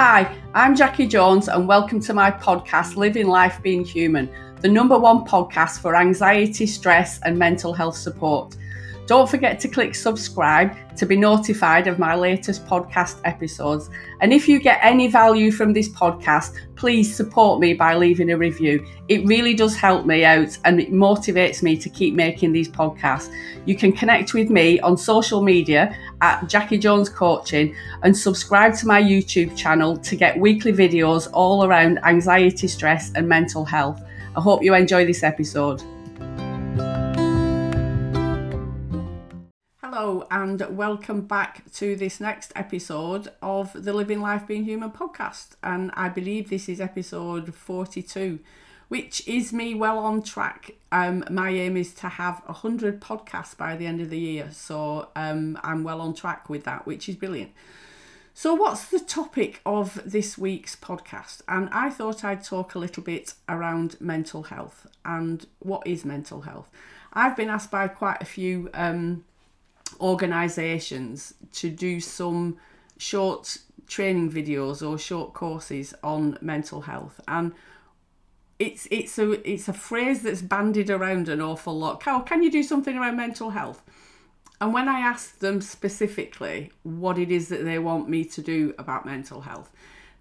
Hi, I'm Jackie Jones, and welcome to my podcast, Living Life Being Human, the number one podcast for anxiety, stress, and mental health support. Don't forget to click subscribe to be notified of my latest podcast episodes. And if you get any value from this podcast, please support me by leaving a review. It really does help me out and it motivates me to keep making these podcasts. You can connect with me on social media at Jackie Jones Coaching and subscribe to my YouTube channel to get weekly videos all around anxiety, stress, and mental health. I hope you enjoy this episode. Hello, and welcome back to this next episode of the Living Life Being Human podcast. And I believe this is episode 42, which is me well on track. Um, my aim is to have 100 podcasts by the end of the year. So um, I'm well on track with that, which is brilliant. So, what's the topic of this week's podcast? And I thought I'd talk a little bit around mental health and what is mental health. I've been asked by quite a few um, organisations to do some short training videos or short courses on mental health and it's it's a it's a phrase that's bandied around an awful lot. How can you do something around mental health? And when I ask them specifically what it is that they want me to do about mental health,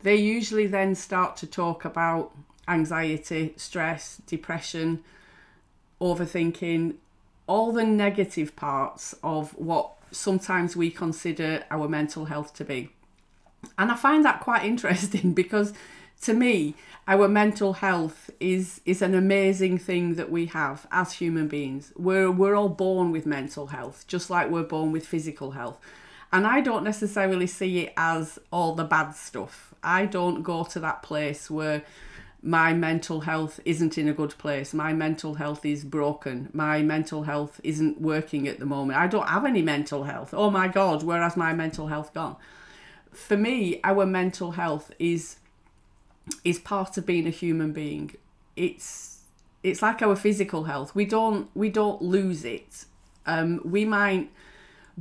they usually then start to talk about anxiety, stress, depression, overthinking, all the negative parts of what sometimes we consider our mental health to be. And I find that quite interesting because to me, our mental health is is an amazing thing that we have as human beings. We're we're all born with mental health, just like we're born with physical health. And I don't necessarily see it as all the bad stuff. I don't go to that place where my mental health isn't in a good place. My mental health is broken. My mental health isn't working at the moment. I don't have any mental health. Oh my God, where has my mental health gone? For me, our mental health is is part of being a human being. It's it's like our physical health. We don't we don't lose it. Um, we might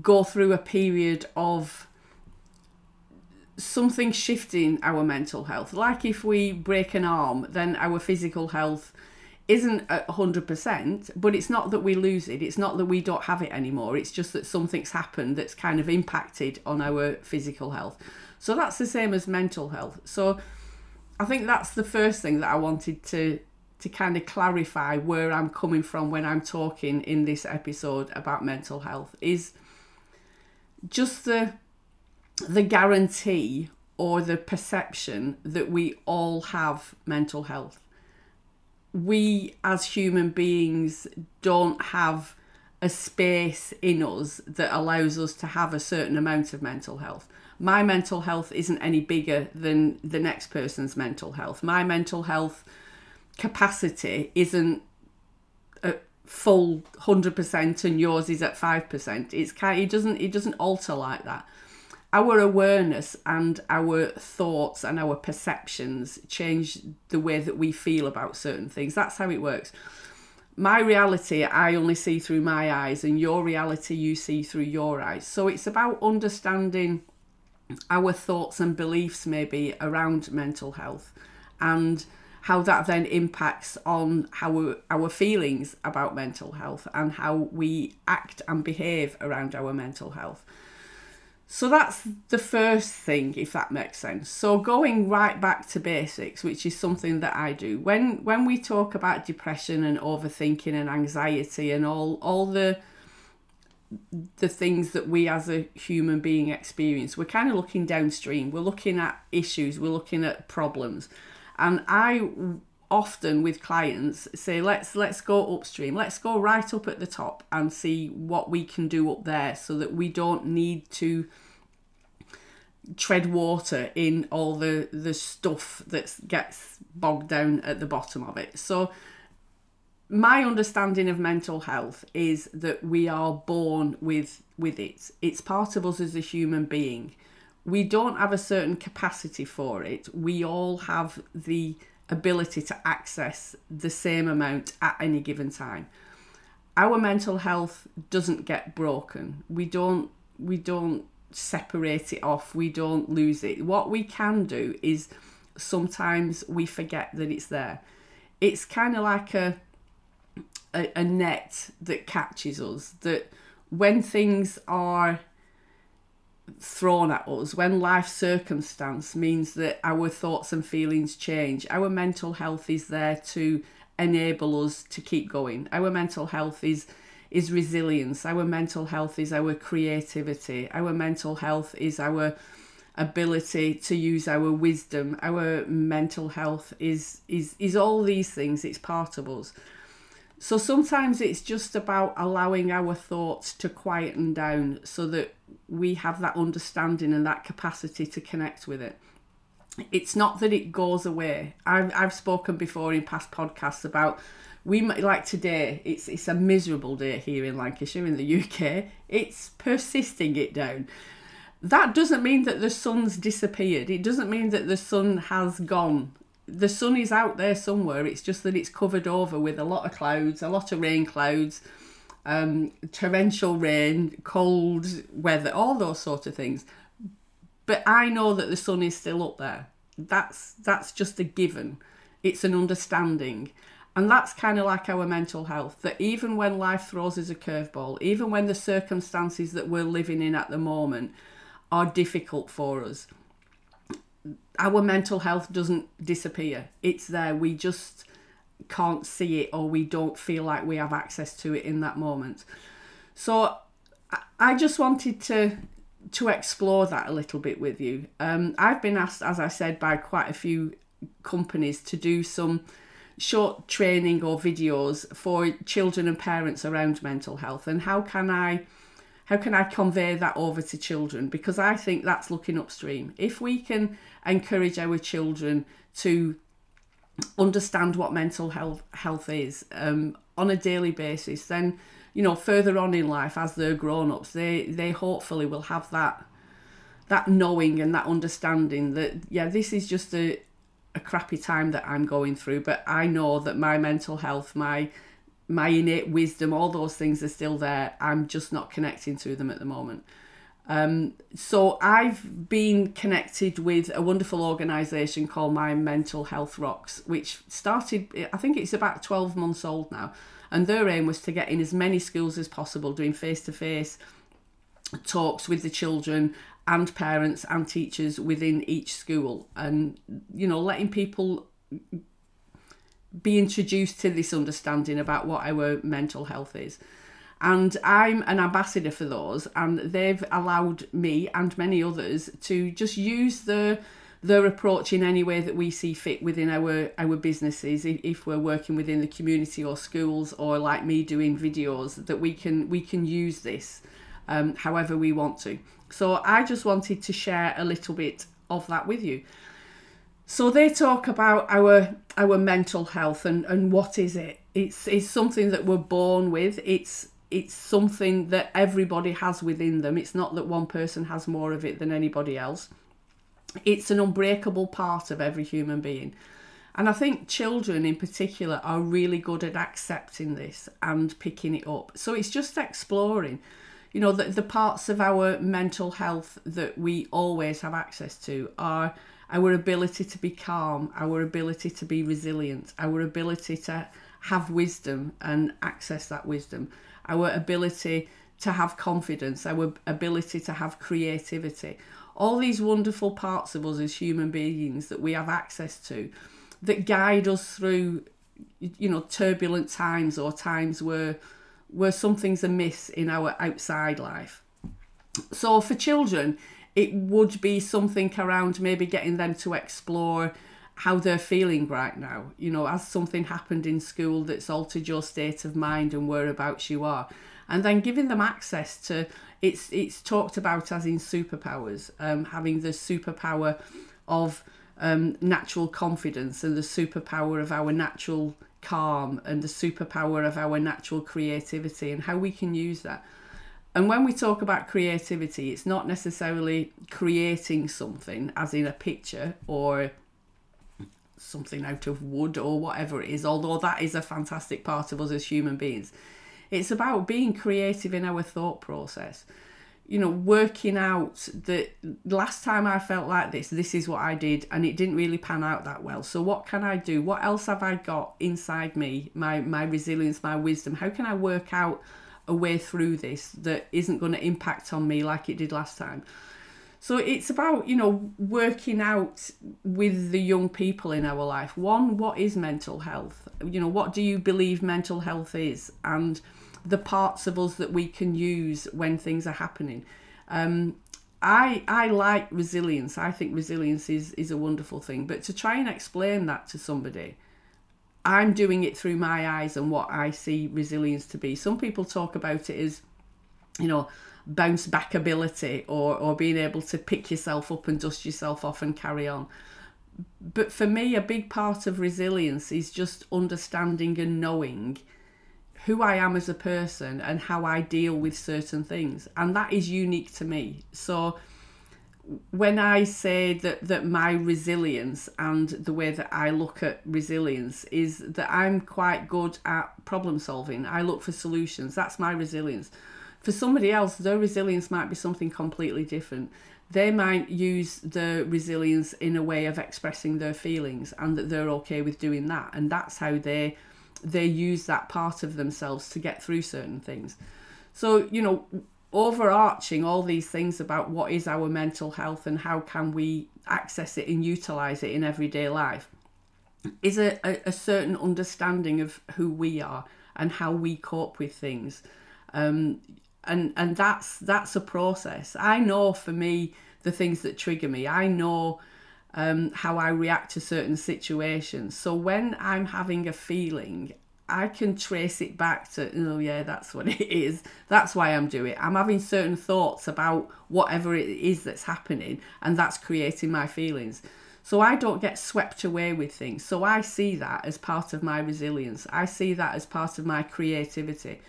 go through a period of something shifting our mental health. Like if we break an arm, then our physical health isn't at 100%, but it's not that we lose it. It's not that we don't have it anymore. It's just that something's happened that's kind of impacted on our physical health. So that's the same as mental health. So I think that's the first thing that I wanted to to kind of clarify where I'm coming from when I'm talking in this episode about mental health is just the the guarantee or the perception that we all have mental health. We as human beings don't have a space in us that allows us to have a certain amount of mental health. My mental health isn't any bigger than the next person's mental health. My mental health capacity isn't a full 100% and yours is at 5%. It's kind it doesn't it doesn't alter like that our awareness and our thoughts and our perceptions change the way that we feel about certain things. That's how it works. My reality, I only see through my eyes, and your reality, you see through your eyes. So it's about understanding our thoughts and beliefs, maybe around mental health, and how that then impacts on how our feelings about mental health and how we act and behave around our mental health. So that's the first thing, if that makes sense. So going right back to basics, which is something that I do. When when we talk about depression and overthinking and anxiety and all all the the things that we as a human being experience, we're kind of looking downstream. We're looking at issues, we're looking at problems. And I often with clients say let's let's go upstream. Let's go right up at the top and see what we can do up there so that we don't need to tread water in all the the stuff that gets bogged down at the bottom of it. So my understanding of mental health is that we are born with with it. It's part of us as a human being. We don't have a certain capacity for it. We all have the ability to access the same amount at any given time. Our mental health doesn't get broken. We don't we don't separate it off, we don't lose it. What we can do is sometimes we forget that it's there. It's kind of like a, a a net that catches us that when things are thrown at us, when life circumstance means that our thoughts and feelings change, our mental health is there to enable us to keep going. Our mental health is is resilience. Our mental health is our creativity. Our mental health is our ability to use our wisdom. Our mental health is is is all these things. It's part of us. So sometimes it's just about allowing our thoughts to quieten down so that we have that understanding and that capacity to connect with it. It's not that it goes away. I've, I've spoken before in past podcasts about we might like today it's it's a miserable day here in Lancashire in the UK it's persisting it down that doesn't mean that the sun's disappeared it doesn't mean that the sun has gone the sun is out there somewhere. It's just that it's covered over with a lot of clouds, a lot of rain clouds, um, torrential rain, cold weather, all those sort of things. But I know that the sun is still up there. That's that's just a given. It's an understanding. And that's kind of like our mental health that even when life throws us a curveball, even when the circumstances that we're living in at the moment are difficult for us, our mental health doesn't disappear. It's there. We just can't see it or we don't feel like we have access to it in that moment. So I just wanted to to explore that a little bit with you. Um, I've been asked, as I said, by quite a few companies to do some short training or videos for children and parents around mental health and how can I how can I convey that over to children? Because I think that's looking upstream. If we can encourage our children to understand what mental health health is um, on a daily basis, then you know further on in life as they're grown ups, they they hopefully will have that that knowing and that understanding that yeah this is just a a crappy time that I'm going through, but I know that my mental health, my my innate wisdom, all those things are still there. I'm just not connecting to them at the moment. Um, so I've been connected with a wonderful organisation called My Mental Health Rocks, which started, I think it's about 12 months old now. And their aim was to get in as many schools as possible, doing face to face talks with the children and parents and teachers within each school and, you know, letting people be introduced to this understanding about what our mental health is. And I'm an ambassador for those, and they've allowed me and many others to just use the their approach in any way that we see fit within our our businesses. If we're working within the community or schools or like me doing videos that we can we can use this um, however we want to. So i just wanted to share a little bit of that with you so they talk about our our mental health and, and what is it? It's it's something that we're born with. It's it's something that everybody has within them. It's not that one person has more of it than anybody else. It's an unbreakable part of every human being. And I think children in particular are really good at accepting this and picking it up. So it's just exploring, you know, the, the parts of our mental health that we always have access to are our ability to be calm, our ability to be resilient, our ability to have wisdom and access that wisdom, our ability to have confidence, our ability to have creativity. All these wonderful parts of us as human beings that we have access to that guide us through you know turbulent times or times where where something's amiss in our outside life. So for children, it would be something around maybe getting them to explore how they're feeling right now. You know, has something happened in school that's altered your state of mind and whereabouts you are, and then giving them access to it's it's talked about as in superpowers, um, having the superpower of um, natural confidence and the superpower of our natural calm and the superpower of our natural creativity and how we can use that. And when we talk about creativity, it's not necessarily creating something, as in a picture or something out of wood or whatever it is, although that is a fantastic part of us as human beings. It's about being creative in our thought process. you know, working out that last time I felt like this, this is what I did, and it didn't really pan out that well. So what can I do? What else have I got inside me? My my resilience, my wisdom. How can I work out a way through this that isn't going to impact on me like it did last time? So it's about, you know, working out with the young people in our life. One, what is mental health? You know, what do you believe mental health is? And the parts of us that we can use when things are happening. Um, I I like resilience. I think resilience is is a wonderful thing. But to try and explain that to somebody, I'm doing it through my eyes and what I see resilience to be. Some people talk about it as, you know, bounce back ability or or being able to pick yourself up and dust yourself off and carry on. But for me, a big part of resilience is just understanding and knowing who I am as a person and how I deal with certain things. And that is unique to me. So when I say that that my resilience and the way that I look at resilience is that I'm quite good at problem solving. I look for solutions. That's my resilience. For somebody else, their resilience might be something completely different. They might use the resilience in a way of expressing their feelings and that they're okay with doing that. And that's how they they use that part of themselves to get through certain things. So, you know, overarching all these things about what is our mental health and how can we access it and utilize it in everyday life is a, a, a certain understanding of who we are and how we cope with things. Um, and and that's that's a process. I know for me the things that trigger me. I know um, how I react to certain situations. So when I'm having a feeling, I can trace it back to, oh, yeah, that's what it is. That's why I'm doing it. I'm having certain thoughts about whatever it is that's happening, and that's creating my feelings. So I don't get swept away with things. So I see that as part of my resilience. I see that as part of my creativity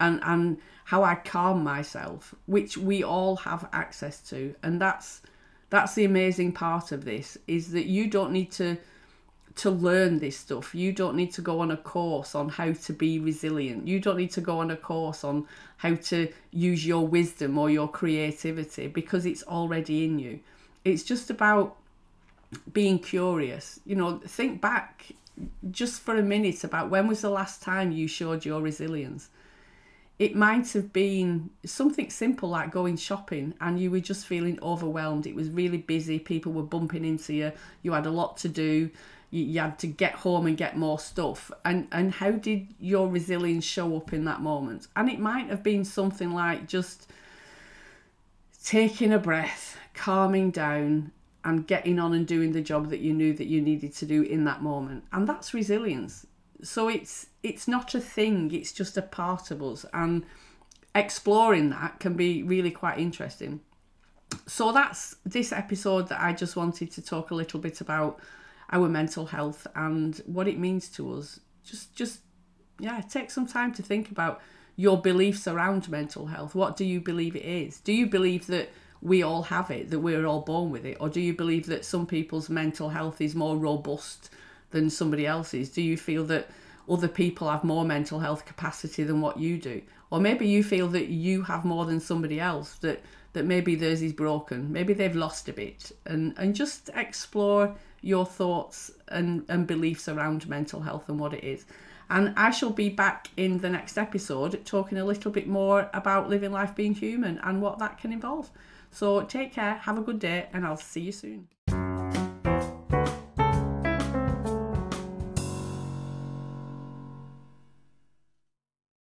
and, and how I calm myself, which we all have access to. And that's that's the amazing part of this is that you don't need to to learn this stuff. You don't need to go on a course on how to be resilient. You don't need to go on a course on how to use your wisdom or your creativity because it's already in you. It's just about being curious. You know, think back just for a minute about when was the last time you showed your resilience it might have been something simple like going shopping and you were just feeling overwhelmed. It was really busy, people were bumping into you, you had a lot to do, you, you had to get home and get more stuff. And, and how did your resilience show up in that moment? And it might have been something like just taking a breath, calming down, and getting on and doing the job that you knew that you needed to do in that moment. And that's resilience so it's it's not a thing it's just a part of us and exploring that can be really quite interesting so that's this episode that i just wanted to talk a little bit about our mental health and what it means to us just just yeah take some time to think about your beliefs around mental health what do you believe it is do you believe that we all have it that we're all born with it or do you believe that some people's mental health is more robust than somebody else's? Do you feel that other people have more mental health capacity than what you do? Or maybe you feel that you have more than somebody else, that, that maybe theirs is broken, maybe they've lost a bit, and, and just explore your thoughts and, and beliefs around mental health and what it is. And I shall be back in the next episode talking a little bit more about living life being human and what that can involve. So take care, have a good day, and I'll see you soon.